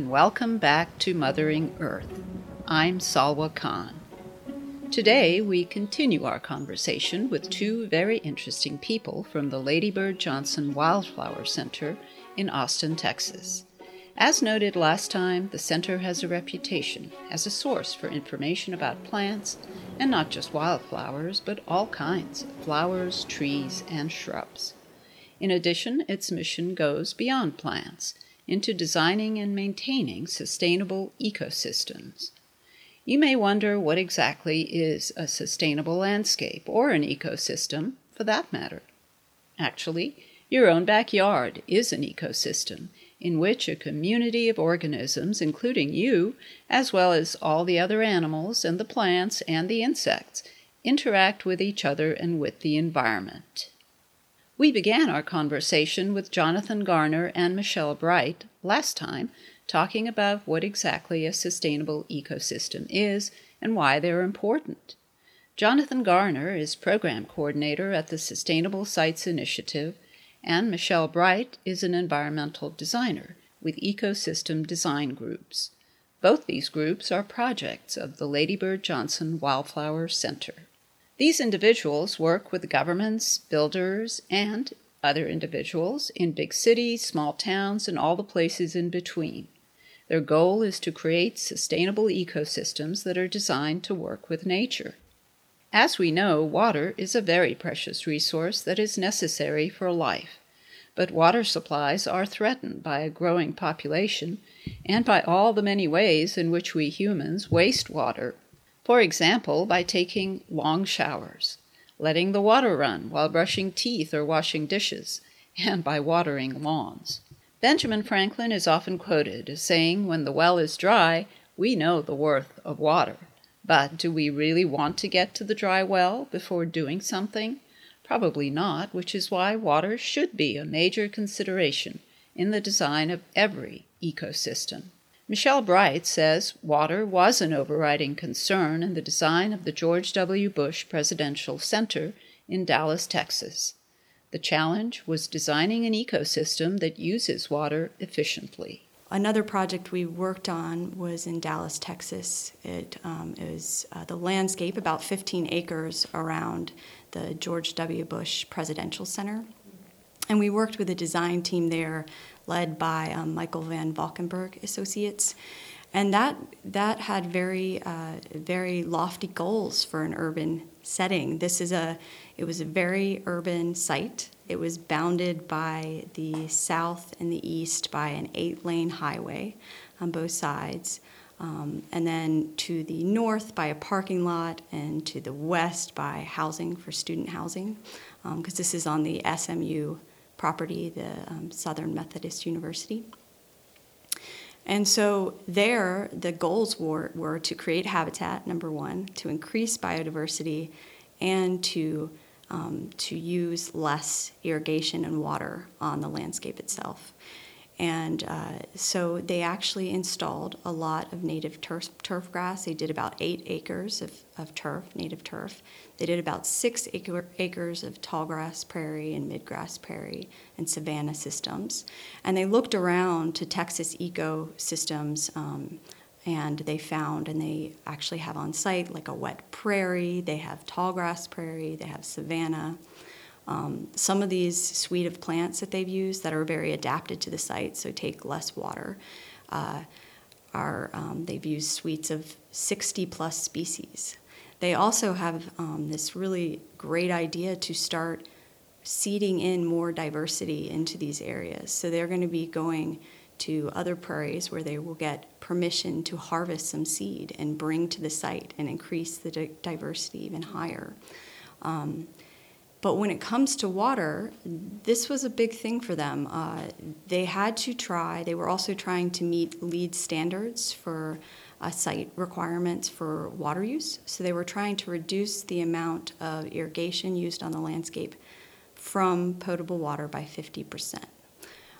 And welcome back to Mothering Earth. I'm Salwa Khan. Today, we continue our conversation with two very interesting people from the Lady Bird Johnson Wildflower Center in Austin, Texas. As noted last time, the center has a reputation as a source for information about plants, and not just wildflowers, but all kinds of flowers, trees, and shrubs. In addition, its mission goes beyond plants into designing and maintaining sustainable ecosystems. You may wonder what exactly is a sustainable landscape or an ecosystem, for that matter. Actually, your own backyard is an ecosystem in which a community of organisms, including you, as well as all the other animals and the plants and the insects, interact with each other and with the environment. We began our conversation with Jonathan Garner and Michelle Bright last time, talking about what exactly a sustainable ecosystem is and why they're important. Jonathan Garner is program coordinator at the Sustainable Sites Initiative, and Michelle Bright is an environmental designer with ecosystem design groups. Both these groups are projects of the Lady Bird Johnson Wildflower Center. These individuals work with governments, builders, and other individuals in big cities, small towns, and all the places in between. Their goal is to create sustainable ecosystems that are designed to work with nature. As we know, water is a very precious resource that is necessary for life. But water supplies are threatened by a growing population and by all the many ways in which we humans waste water for example, by taking long showers, letting the water run while brushing teeth or washing dishes, and by watering lawns. Benjamin Franklin is often quoted as saying, When the well is dry, we know the worth of water. But do we really want to get to the dry well before doing something? Probably not, which is why water should be a major consideration in the design of every ecosystem. Michelle Bright says water was an overriding concern in the design of the George W. Bush Presidential Center in Dallas, Texas. The challenge was designing an ecosystem that uses water efficiently. Another project we worked on was in Dallas, Texas. It um, is uh, the landscape, about 15 acres around the George W. Bush Presidential Center. And we worked with a design team there led by um, Michael Van Valkenburgh Associates. And that, that had very, uh, very lofty goals for an urban setting. This is a, it was a very urban site. It was bounded by the south and the east by an eight lane highway on both sides. Um, and then to the north by a parking lot, and to the west by housing for student housing, because um, this is on the SMU property, the um, Southern Methodist University. And so there, the goals were, were to create habitat, number one, to increase biodiversity, and to, um, to use less irrigation and water on the landscape itself. And uh, so they actually installed a lot of native turf, turf grass. They did about eight acres of, of turf, native turf. They did about six acre, acres of tallgrass prairie and midgrass prairie and savanna systems. And they looked around to Texas ecosystems. Um, and they found, and they actually have on site like a wet prairie, they have tallgrass prairie, they have savanna, um, some of these suite of plants that they've used that are very adapted to the site, so take less water, uh, are um, they've used suites of 60 plus species. They also have um, this really great idea to start seeding in more diversity into these areas. So they're going to be going to other prairies where they will get permission to harvest some seed and bring to the site and increase the di- diversity even higher. Um, but when it comes to water, this was a big thing for them. Uh, they had to try, they were also trying to meet LEED standards for uh, site requirements for water use. So they were trying to reduce the amount of irrigation used on the landscape from potable water by 50%.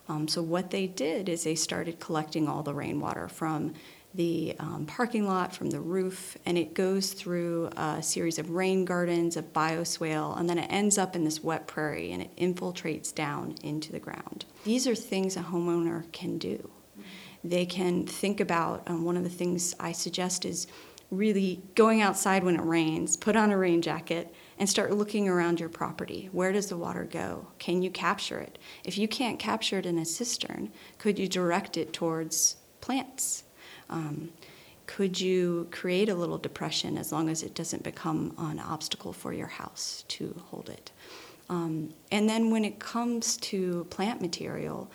Um, so what they did is they started collecting all the rainwater from the um, parking lot, from the roof, and it goes through a series of rain gardens, a bioswale, and then it ends up in this wet prairie and it infiltrates down into the ground. These are things a homeowner can do. They can think about um, one of the things I suggest is really going outside when it rains, put on a rain jacket, and start looking around your property. Where does the water go? Can you capture it? If you can't capture it in a cistern, could you direct it towards plants? Um, could you create a little depression as long as it doesn't become an obstacle for your house to hold it? Um, and then when it comes to plant material,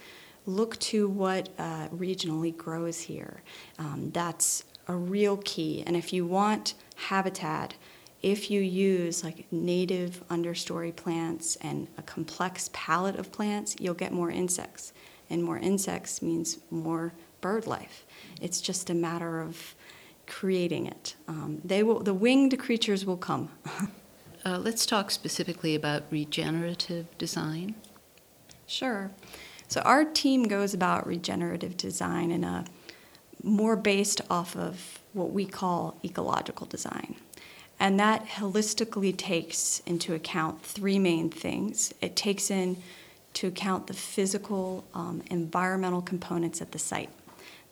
look to what uh, regionally grows here. Um, that's a real key. And if you want habitat, if you use like native understory plants and a complex palette of plants, you'll get more insects. And more insects means more bird life. It's just a matter of creating it. Um, they will, the winged creatures will come. uh, let's talk specifically about regenerative design. Sure. So our team goes about regenerative design in a more based off of what we call ecological design. And that holistically takes into account three main things. It takes into account the physical, um, environmental components at the site.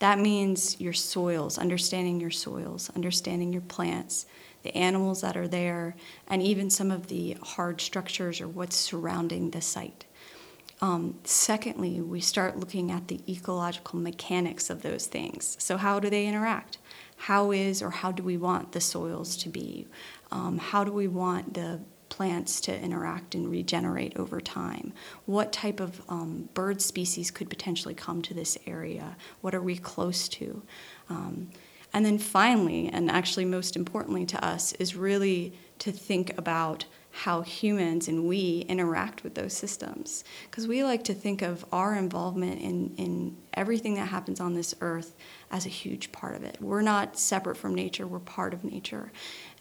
That means your soils, understanding your soils, understanding your plants, the animals that are there, and even some of the hard structures or what's surrounding the site. Um, secondly, we start looking at the ecological mechanics of those things. So, how do they interact? How is or how do we want the soils to be? Um, how do we want the plants to interact and regenerate over time? What type of um, bird species could potentially come to this area? What are we close to? Um, and then finally, and actually most importantly to us, is really to think about how humans and we interact with those systems. Because we like to think of our involvement in, in everything that happens on this earth as a huge part of it. We're not separate from nature, we're part of nature.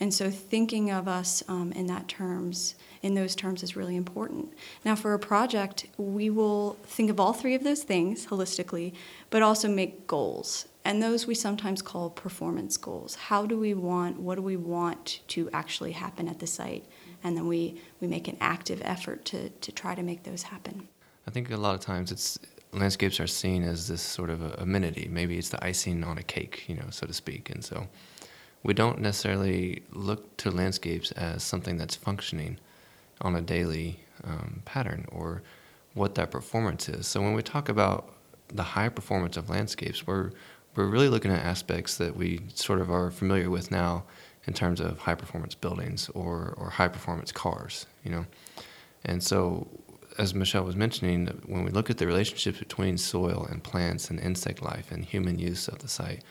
And so thinking of us um, in that terms, in those terms is really important. Now for a project, we will think of all three of those things holistically, but also make goals. And those we sometimes call performance goals. How do we want, what do we want to actually happen at the site? And then we, we make an active effort to, to try to make those happen. I think a lot of times it's landscapes are seen as this sort of amenity. Maybe it's the icing on a cake, you know, so to speak. And so we don't necessarily look to landscapes as something that's functioning on a daily um, pattern or what that performance is. So when we talk about the high performance of landscapes, we're we're really looking at aspects that we sort of are familiar with now in terms of high performance buildings or, or high performance cars, you know. And so, as Michelle was mentioning, when we look at the relationship between soil and plants and insect life and human use of the site,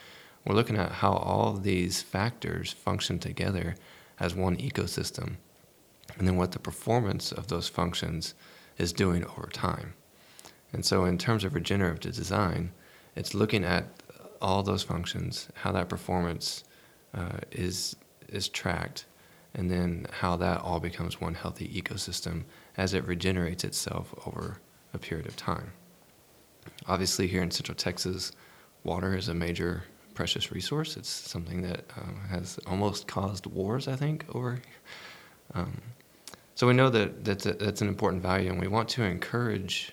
we're looking at how all these factors function together as one ecosystem, and then what the performance of those functions is doing over time. And so, in terms of regenerative design, it's looking at all those functions, how that performance uh, is is tracked, and then how that all becomes one healthy ecosystem as it regenerates itself over a period of time. Obviously, here in Central Texas, water is a major precious resource. It's something that um, has almost caused wars, I think, over. Um, so we know that that's, a, that's an important value, and we want to encourage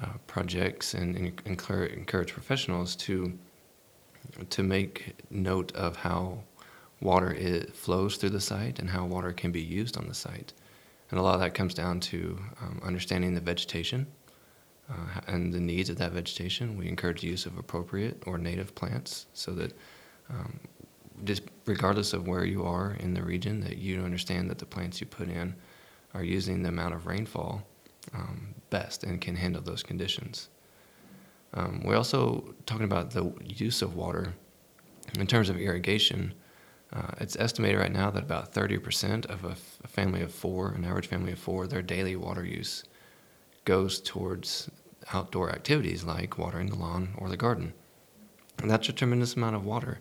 uh, projects and, and encourage, encourage professionals to to make note of how water it flows through the site and how water can be used on the site. And a lot of that comes down to um, understanding the vegetation uh, and the needs of that vegetation. We encourage use of appropriate or native plants so that um, just regardless of where you are in the region, that you understand that the plants you put in are using the amount of rainfall um, best and can handle those conditions. Um, we're also talking about the use of water in terms of irrigation. Uh, it's estimated right now that about 30% of a, f- a family of four, an average family of four, their daily water use goes towards outdoor activities like watering the lawn or the garden. And that's a tremendous amount of water.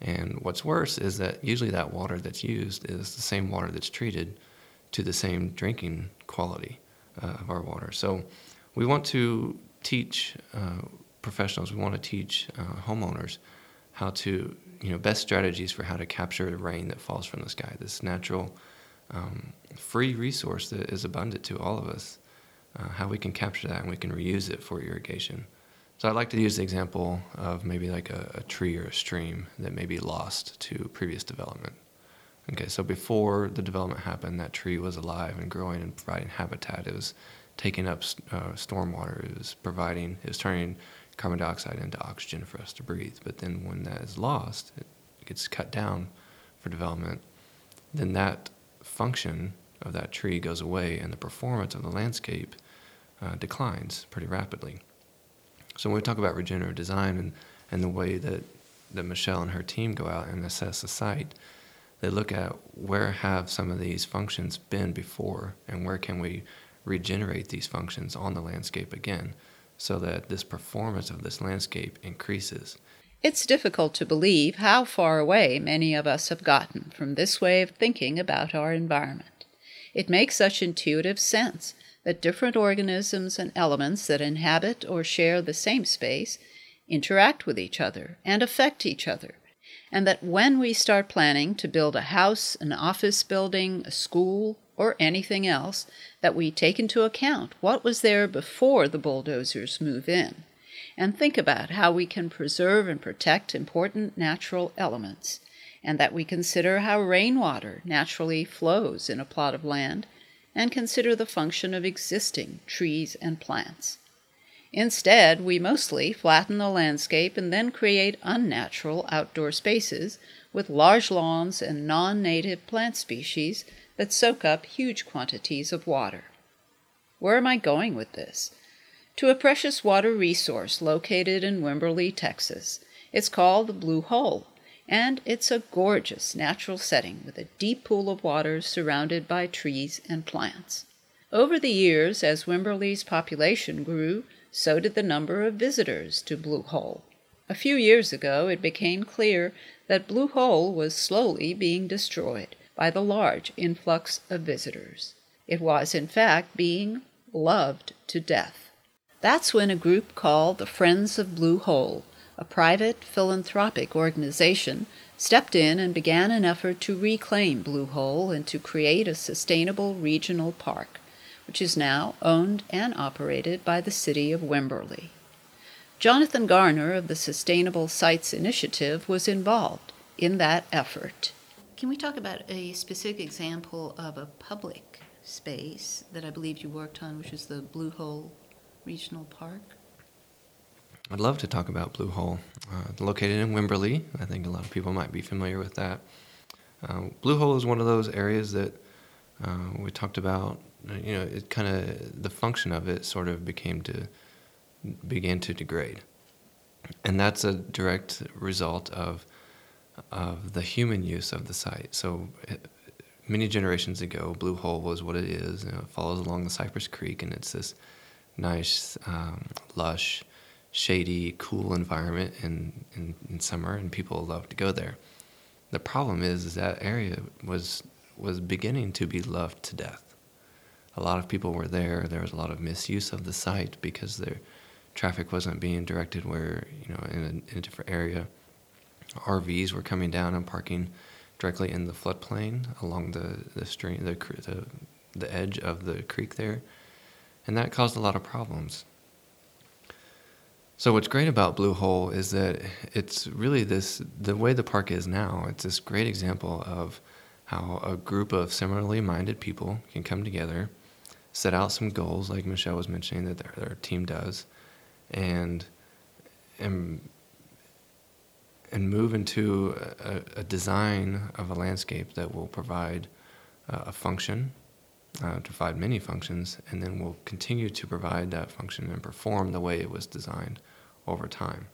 And what's worse is that usually that water that's used is the same water that's treated to the same drinking quality uh, of our water. So we want to teach uh, professionals, we want to teach uh, homeowners how to you know best strategies for how to capture the rain that falls from the sky. This natural, um, free resource that is abundant to all of us. Uh, how we can capture that and we can reuse it for irrigation. So I'd like to use the example of maybe like a, a tree or a stream that may be lost to previous development. Okay, so before the development happened, that tree was alive and growing and providing habitat. It was taking up uh, stormwater. It was providing, it was turning carbon dioxide into oxygen for us to breathe. But then when that is lost, it gets cut down for development, then that function of that tree goes away and the performance of the landscape uh, declines pretty rapidly. So when we talk about regenerative design and, and the way that, that Michelle and her team go out and assess a site, they look at where have some of these functions been before and where can we regenerate these functions on the landscape again so that this performance of this landscape increases. It's difficult to believe how far away many of us have gotten from this way of thinking about our environment. It makes such intuitive sense that different organisms and elements that inhabit or share the same space interact with each other and affect each other and that when we start planning to build a house, an office building, a school, or anything else, that we take into account what was there before the bulldozers move in, and think about how we can preserve and protect important natural elements, and that we consider how rainwater naturally flows in a plot of land, and consider the function of existing trees and plants. Instead, we mostly flatten the landscape and then create unnatural outdoor spaces with large lawns and non native plant species that soak up huge quantities of water. Where am I going with this? To a precious water resource located in Wimberley, Texas. It's called the Blue Hole, and it's a gorgeous natural setting with a deep pool of water surrounded by trees and plants. Over the years, as Wimberley's population grew, so did the number of visitors to Blue Hole. A few years ago, it became clear that Blue Hole was slowly being destroyed by the large influx of visitors. It was, in fact, being loved to death. That's when a group called the Friends of Blue Hole, a private philanthropic organization, stepped in and began an effort to reclaim Blue Hole and to create a sustainable regional park which is now owned and operated by the city of Wimberley. Jonathan Garner of the Sustainable Sites Initiative was involved in that effort. Can we talk about a specific example of a public space that I believe you worked on, which is the Blue Hole Regional Park? I'd love to talk about Blue Hole. Uh, located in Wimberley, I think a lot of people might be familiar with that. Uh, Blue Hole is one of those areas that uh, we talked about you know, it kind of the function of it sort of became to began to degrade, and that's a direct result of of the human use of the site. So. It, many generations ago, Blue Hole was what it is. You know, it follows along the Cypress Creek, and it's this nice, um, lush, shady, cool environment in, in, in, summer, and people love to go there. The problem is, is that area was was beginning to be loved to death a lot of people were there. There was a lot of misuse of the site because their traffic wasn't being directed where you know in a, in a different area. RVs were coming down and parking directly in the floodplain along the the stream, the the, the edge of the creek there, and that caused a lot of problems. So what's great about Blue Hole is that it's really this the way the park is now. It's this great example of how a group of similarly minded people can come together set out some goals, like Michelle was mentioning that their, their team does, and and and move into a, a design of a landscape that will provide uh, a function, uh, provide many functions, and then will continue to provide that function and perform the way it was designed over time.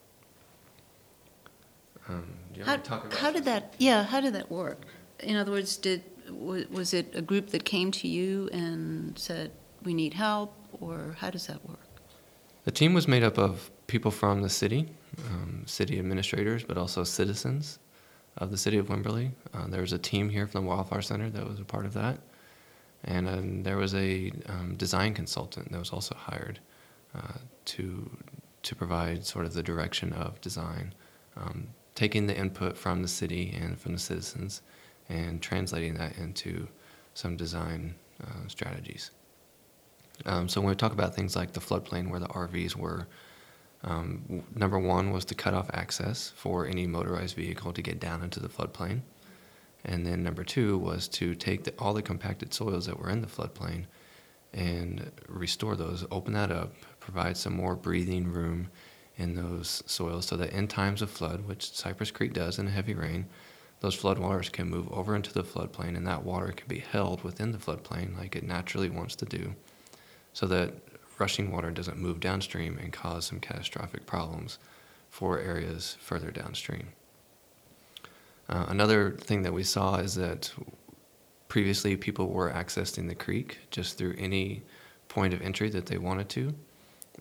Um, how, how did that? Yeah, how did that work? In other words, did was it a group that came to you and said, we need help, or how does that work? The team was made up of people from the city, um, city administrators, but also citizens of the city of Wimberley. Uh, there was a team here from the Wildflower Center that was a part of that. And um, there was a um, design consultant that was also hired uh, to, to provide sort of the direction of design, um, taking the input from the city and from the citizens and translating that into some design uh, strategies. Um, so when we talk about things like the floodplain where the RVs were, Um, number one was to cut off access for any motorized vehicle to get down into the floodplain. And then number two was to take the, all the compacted soils that were in the floodplain and restore those, open that up, provide some more breathing room in those soils so that in times of flood, which Cypress Creek does in heavy rain, those floodwaters can move over into the floodplain and that water can be held within the floodplain like it naturally wants to do so that rushing water doesn't move downstream and cause some catastrophic problems for areas further downstream. Uh, another thing that we saw is that previously people were accessing the creek just through any point of entry that they wanted to.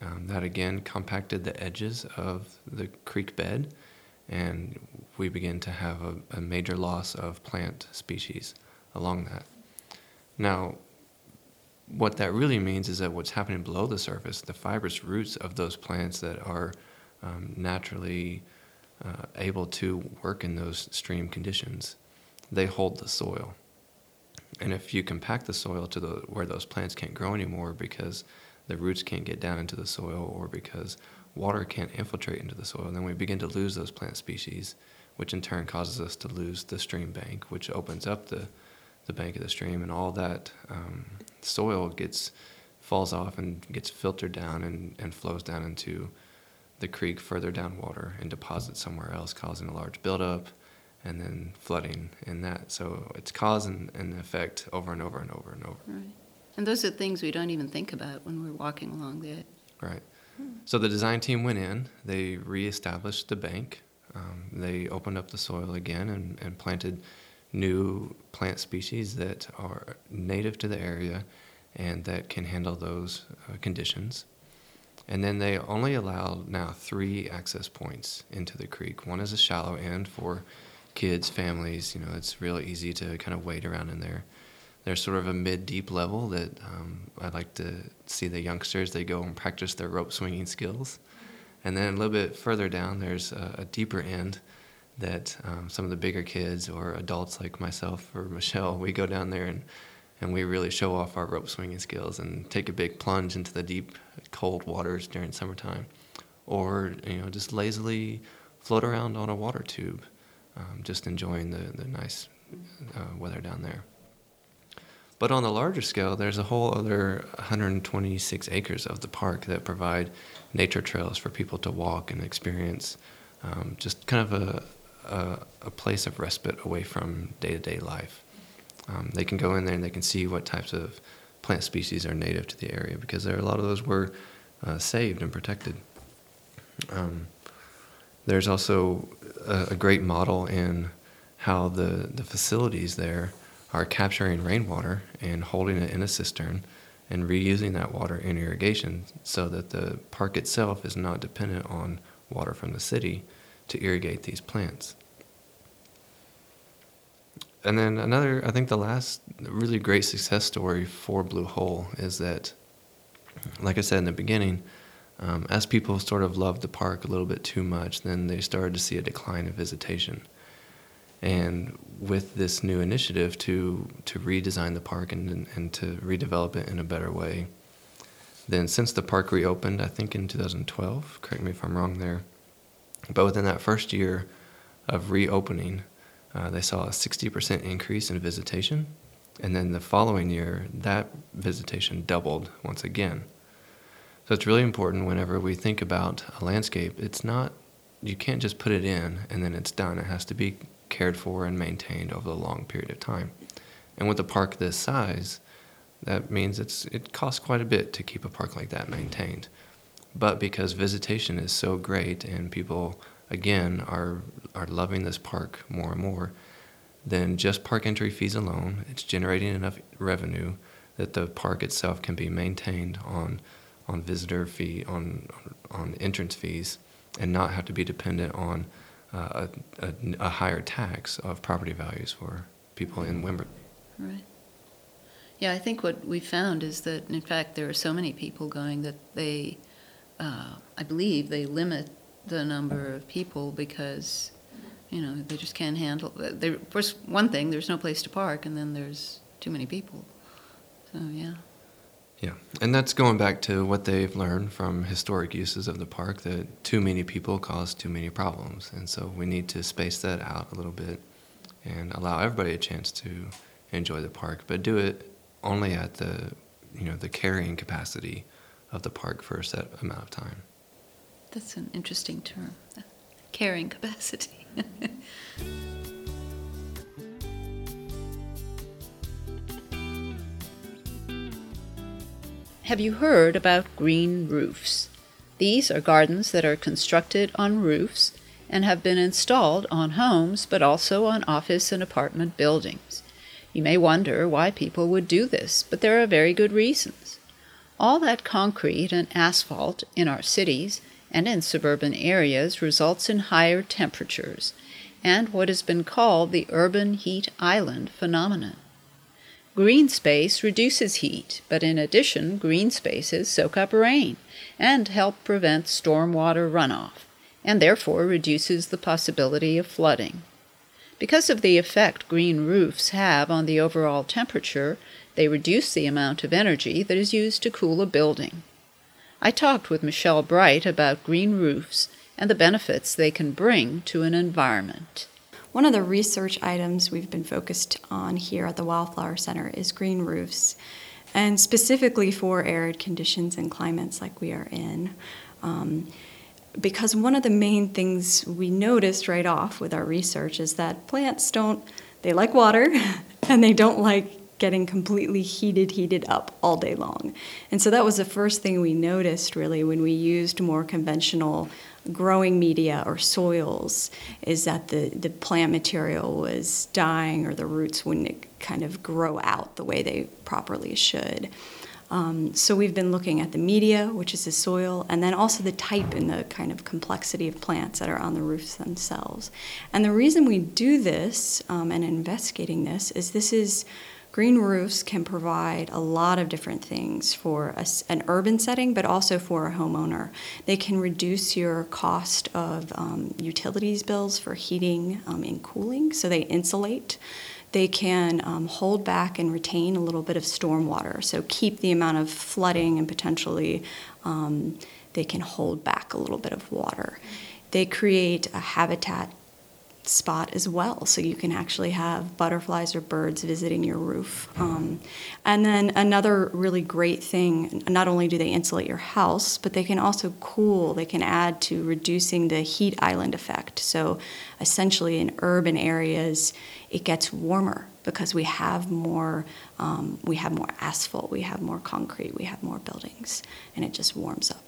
Um, that again compacted the edges of the creek bed, and we began to have a, a major loss of plant species along that. Now, what that really means is that what's happening below the surface, the fibrous roots of those plants that are um, naturally uh, able to work in those stream conditions, they hold the soil. And if you compact the soil to the, where those plants can't grow anymore because the roots can't get down into the soil or because water can't infiltrate into the soil, then we begin to lose those plant species, which in turn causes us to lose the stream bank, which opens up the, the bank of the stream, and all that um, soil gets falls off and gets filtered down and, and flows down into the creek further down water and deposits somewhere else, causing a large buildup and then flooding in that. So it's cause and, and effect over and over and over and over. Right. And those are things we don't even think about when we're walking along the edge. Right. So the design team went in, they reestablished the bank, um, they opened up the soil again and, and planted new plant species that are native to the area and that can handle those uh, conditions. And then they only allow now three access points into the creek. One is a shallow end for kids, families. You know, it's real easy to kind of wade around in there. There's sort of a mid-deep level that um, I like to see the youngsters. They go and practice their rope swinging skills, and then a little bit further down, there's a, a deeper end that um, some of the bigger kids or adults like myself or Michelle, we go down there and and we really show off our rope swinging skills and take a big plunge into the deep, cold waters during summertime, or you know just lazily float around on a water tube um, just enjoying the, the nice uh, weather down there. But on the larger scale, there's a whole other 126 acres of the park that provide nature trails for people to walk and experience um, just kind of a, a, a, place of respite away from day to day life. Um, they can go in there and they can see what types of plant species are native to the area because there a lot of those were uh, saved and protected. Um, there's also a, a great model in how the, the facilities there are capturing rainwater and holding it in a cistern and reusing that water in irrigation so that the park itself is not dependent on water from the city to irrigate these plants. And then another, I think the last really great success story for Blue Hole is that, like I said in the beginning, um, as people sort of loved the park a little bit too much, then they started to see a decline in visitation. And with this new initiative to, to redesign the park and, and to redevelop it in a better way, then since the park reopened, I think in 2012, correct me if I'm wrong there, but within that first year of reopening, uh, they saw a 60% increase in visitation. And then the following year, that visitation doubled once again. So it's really important whenever we think about a landscape, it's not, you can't just put it in and then it's done. It has to be cared for and maintained over a long period of time. And with a park this size, that means it's, it costs quite a bit to keep a park like that maintained. But because visitation is so great and people, again, are, are loving this park more and more, then just park entry fees alone, it's generating enough revenue that the park itself can be maintained on on visitor fee on on entrance fees, and not have to be dependent on uh, a, a, a, higher tax of property values for people in Wimberley. Right. Yeah, I think what we found is that in fact there are so many people going that they, uh, I believe, they limit the number of people because, you know, they just can't handle. There, first, one thing, there's no place to park, and then there's too many people. So yeah. Yeah, and that's going back to what they've learned from historic uses of the park that too many people cause too many problems. And so we need to space that out a little bit and allow everybody a chance to enjoy the park, but do it only at the you know the carrying capacity of the park for a set amount of time. That's an interesting term, carrying capacity. Have you heard about green roofs? These are gardens that are constructed on roofs and have been installed on homes but also on office and apartment buildings. You may wonder why people would do this, but there are very good reasons. All that concrete and asphalt in our cities and in suburban areas results in higher temperatures and what has been called the urban heat island phenomenon. Green space reduces heat, but in addition, green spaces soak up rain and help prevent stormwater runoff, and therefore reduces the possibility of flooding. Because of the effect green roofs have on the overall temperature, they reduce the amount of energy that is used to cool a building. I talked with Michelle Bright about green roofs and the benefits they can bring to an environment. One of the research items we've been focused on here at the Wildflower Center is green roofs, and specifically for arid conditions and climates like we are in. Um, because one of the main things we noticed right off with our research is that plants don't, they like water and they don't like getting completely heated, heated up all day long. And so that was the first thing we noticed really when we used more conventional growing media or soils is that the, the plant material was dying or the roots wouldn't kind of grow out the way they properly should. Um, so we've been looking at the media, which is the soil, and then also the type and the kind of complexity of plants that are on the roofs themselves. And the reason we do this um, and investigating this is this is Green roofs can provide a lot of different things for a, an urban setting, but also for a homeowner. They can reduce your cost of um, utilities bills for heating um, and cooling, so they insulate. They can um, hold back and retain a little bit of storm water, so keep the amount of flooding and potentially um, they can hold back a little bit of water. They create a habitat spot as well. So you can actually have butterflies or birds visiting your roof. Um, and then another really great thing not only do they insulate your house, but they can also cool, they can add to reducing the heat island effect. So essentially, in urban areas, it gets warmer because we have more um, we have more asphalt we have more concrete we have more buildings and it just warms up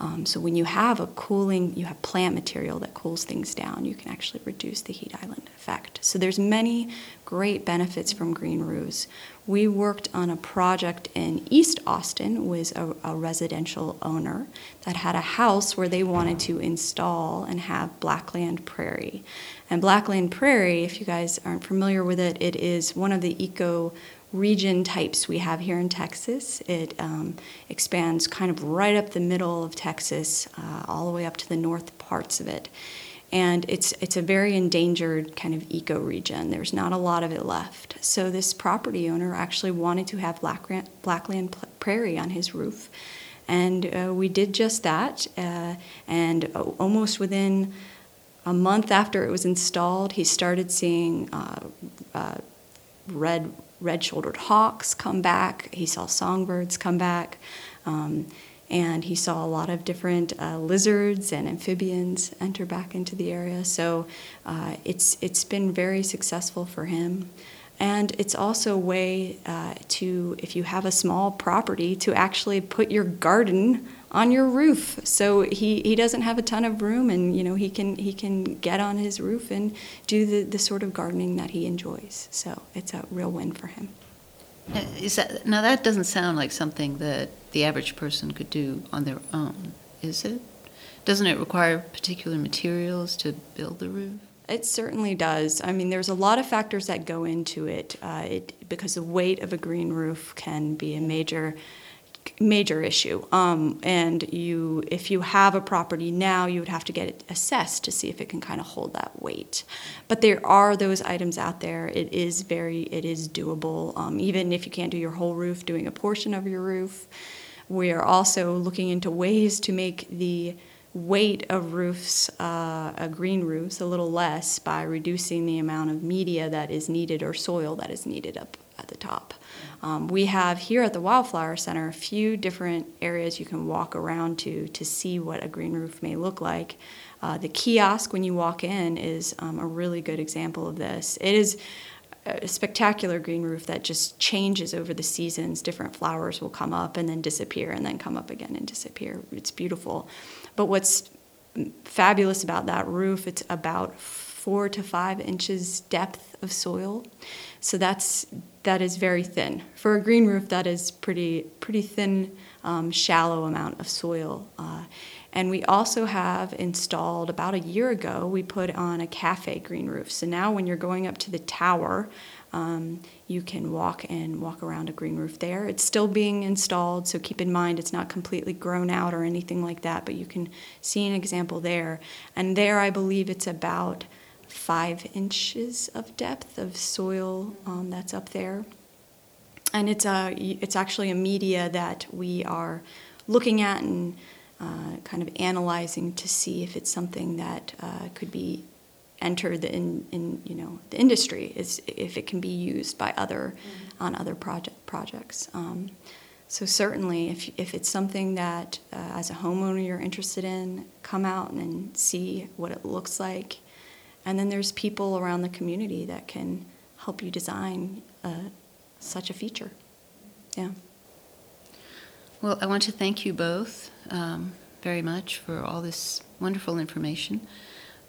um, so when you have a cooling, you have plant material that cools things down, you can actually reduce the heat island effect. So there's many great benefits from green roofs. We worked on a project in East Austin with a, a residential owner that had a house where they wanted to install and have blackland prairie. And blackland prairie, if you guys aren't familiar with it, it is one of the eco region types we have here in Texas. It um, expands kind of right up the middle of Texas, uh, all the way up to the north parts of it. And it's, it's a very endangered kind of eco region. There's not a lot of it left. So, this property owner actually wanted to have blackland, blackland prairie on his roof. And uh, we did just that. Uh, and almost within a month after it was installed, he started seeing uh, uh, red red shouldered hawks come back, he saw songbirds come back, um, and he saw a lot of different uh, lizards and amphibians enter back into the area. So uh, it's, it's been very successful for him. And it's also a way uh, to, if you have a small property, to actually put your garden on your roof. So he, he doesn't have a ton of room, and you know he can he can get on his roof and do the, the sort of gardening that he enjoys. So it's a real win for him. Is that now that doesn't sound like something that the average person could do on their own, is it? Doesn't it require particular materials to build the roof? It certainly does. I mean, there's a lot of factors that go into it, uh, it because the weight of a green roof can be a major major issue. Um, and you, if you have a property now, you would have to get it assessed to see if it can kind of hold that weight. But there are those items out there. It is very, it is doable. Um, even if you can't do your whole roof, doing a portion of your roof. We are also looking into ways to make the weight of roofs, uh, a green roofs, a little less by reducing the amount of media that is needed or soil that is needed up at the top. Um, we have here at the Wildflower Center a few different areas you can walk around to to see what a green roof may look like. Uh, the kiosk when you walk in is um, a really good example of this. It is a spectacular green roof that just changes over the seasons. Different flowers will come up and then disappear and then come up again and disappear. It's beautiful. But what's fabulous about that roof, it's about four to five inches depth of soil. So that's that is very thin. For a green roof, that is pretty pretty thin, um, shallow amount of soil. Uh, and we also have installed about a year ago. We put on a cafe green roof. So now, when you're going up to the tower, um, you can walk and walk around a green roof there. It's still being installed, so keep in mind it's not completely grown out or anything like that. But you can see an example there. And there, I believe it's about five inches of depth of soil um, that's up there. And it's, a, it's actually a media that we are looking at and uh, kind of analyzing to see if it's something that uh, could be entered in, in you know the industry is if it can be used by other mm-hmm. on other project projects. Um, so certainly, if, if it's something that uh, as a homeowner you're interested in, come out and see what it looks like and then there's people around the community that can help you design uh, such a feature. Yeah. Well, I want to thank you both um, very much for all this wonderful information.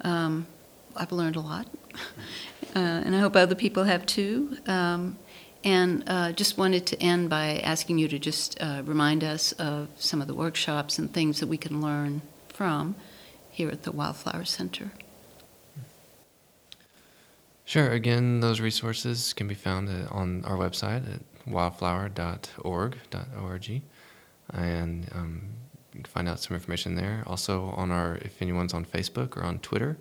Um, I've learned a lot, uh, and I hope other people have too. Um, and uh, just wanted to end by asking you to just uh, remind us of some of the workshops and things that we can learn from here at the Wildflower Center. Sure. Again, those resources can be found on our website at wildflower.org. .org, and um, you can find out some information there. Also, on our if anyone's on Facebook or on Twitter,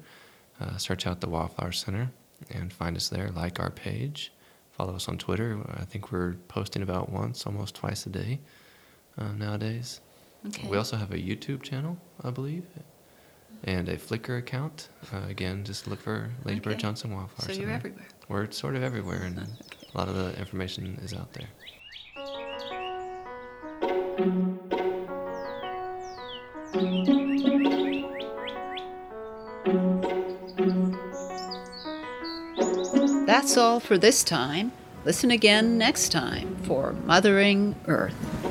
uh, search out the Wildflower Center and find us there. Like our page, follow us on Twitter. I think we're posting about once, almost twice a day uh, nowadays. Okay. We also have a YouTube channel, I believe and a Flickr account. Uh, again, just look for Lady Bird Johnson Wildflower. So you're everywhere. We're sort of everywhere, and okay. a lot of the information is out there. That's all for this time. Listen again next time for Mothering Earth.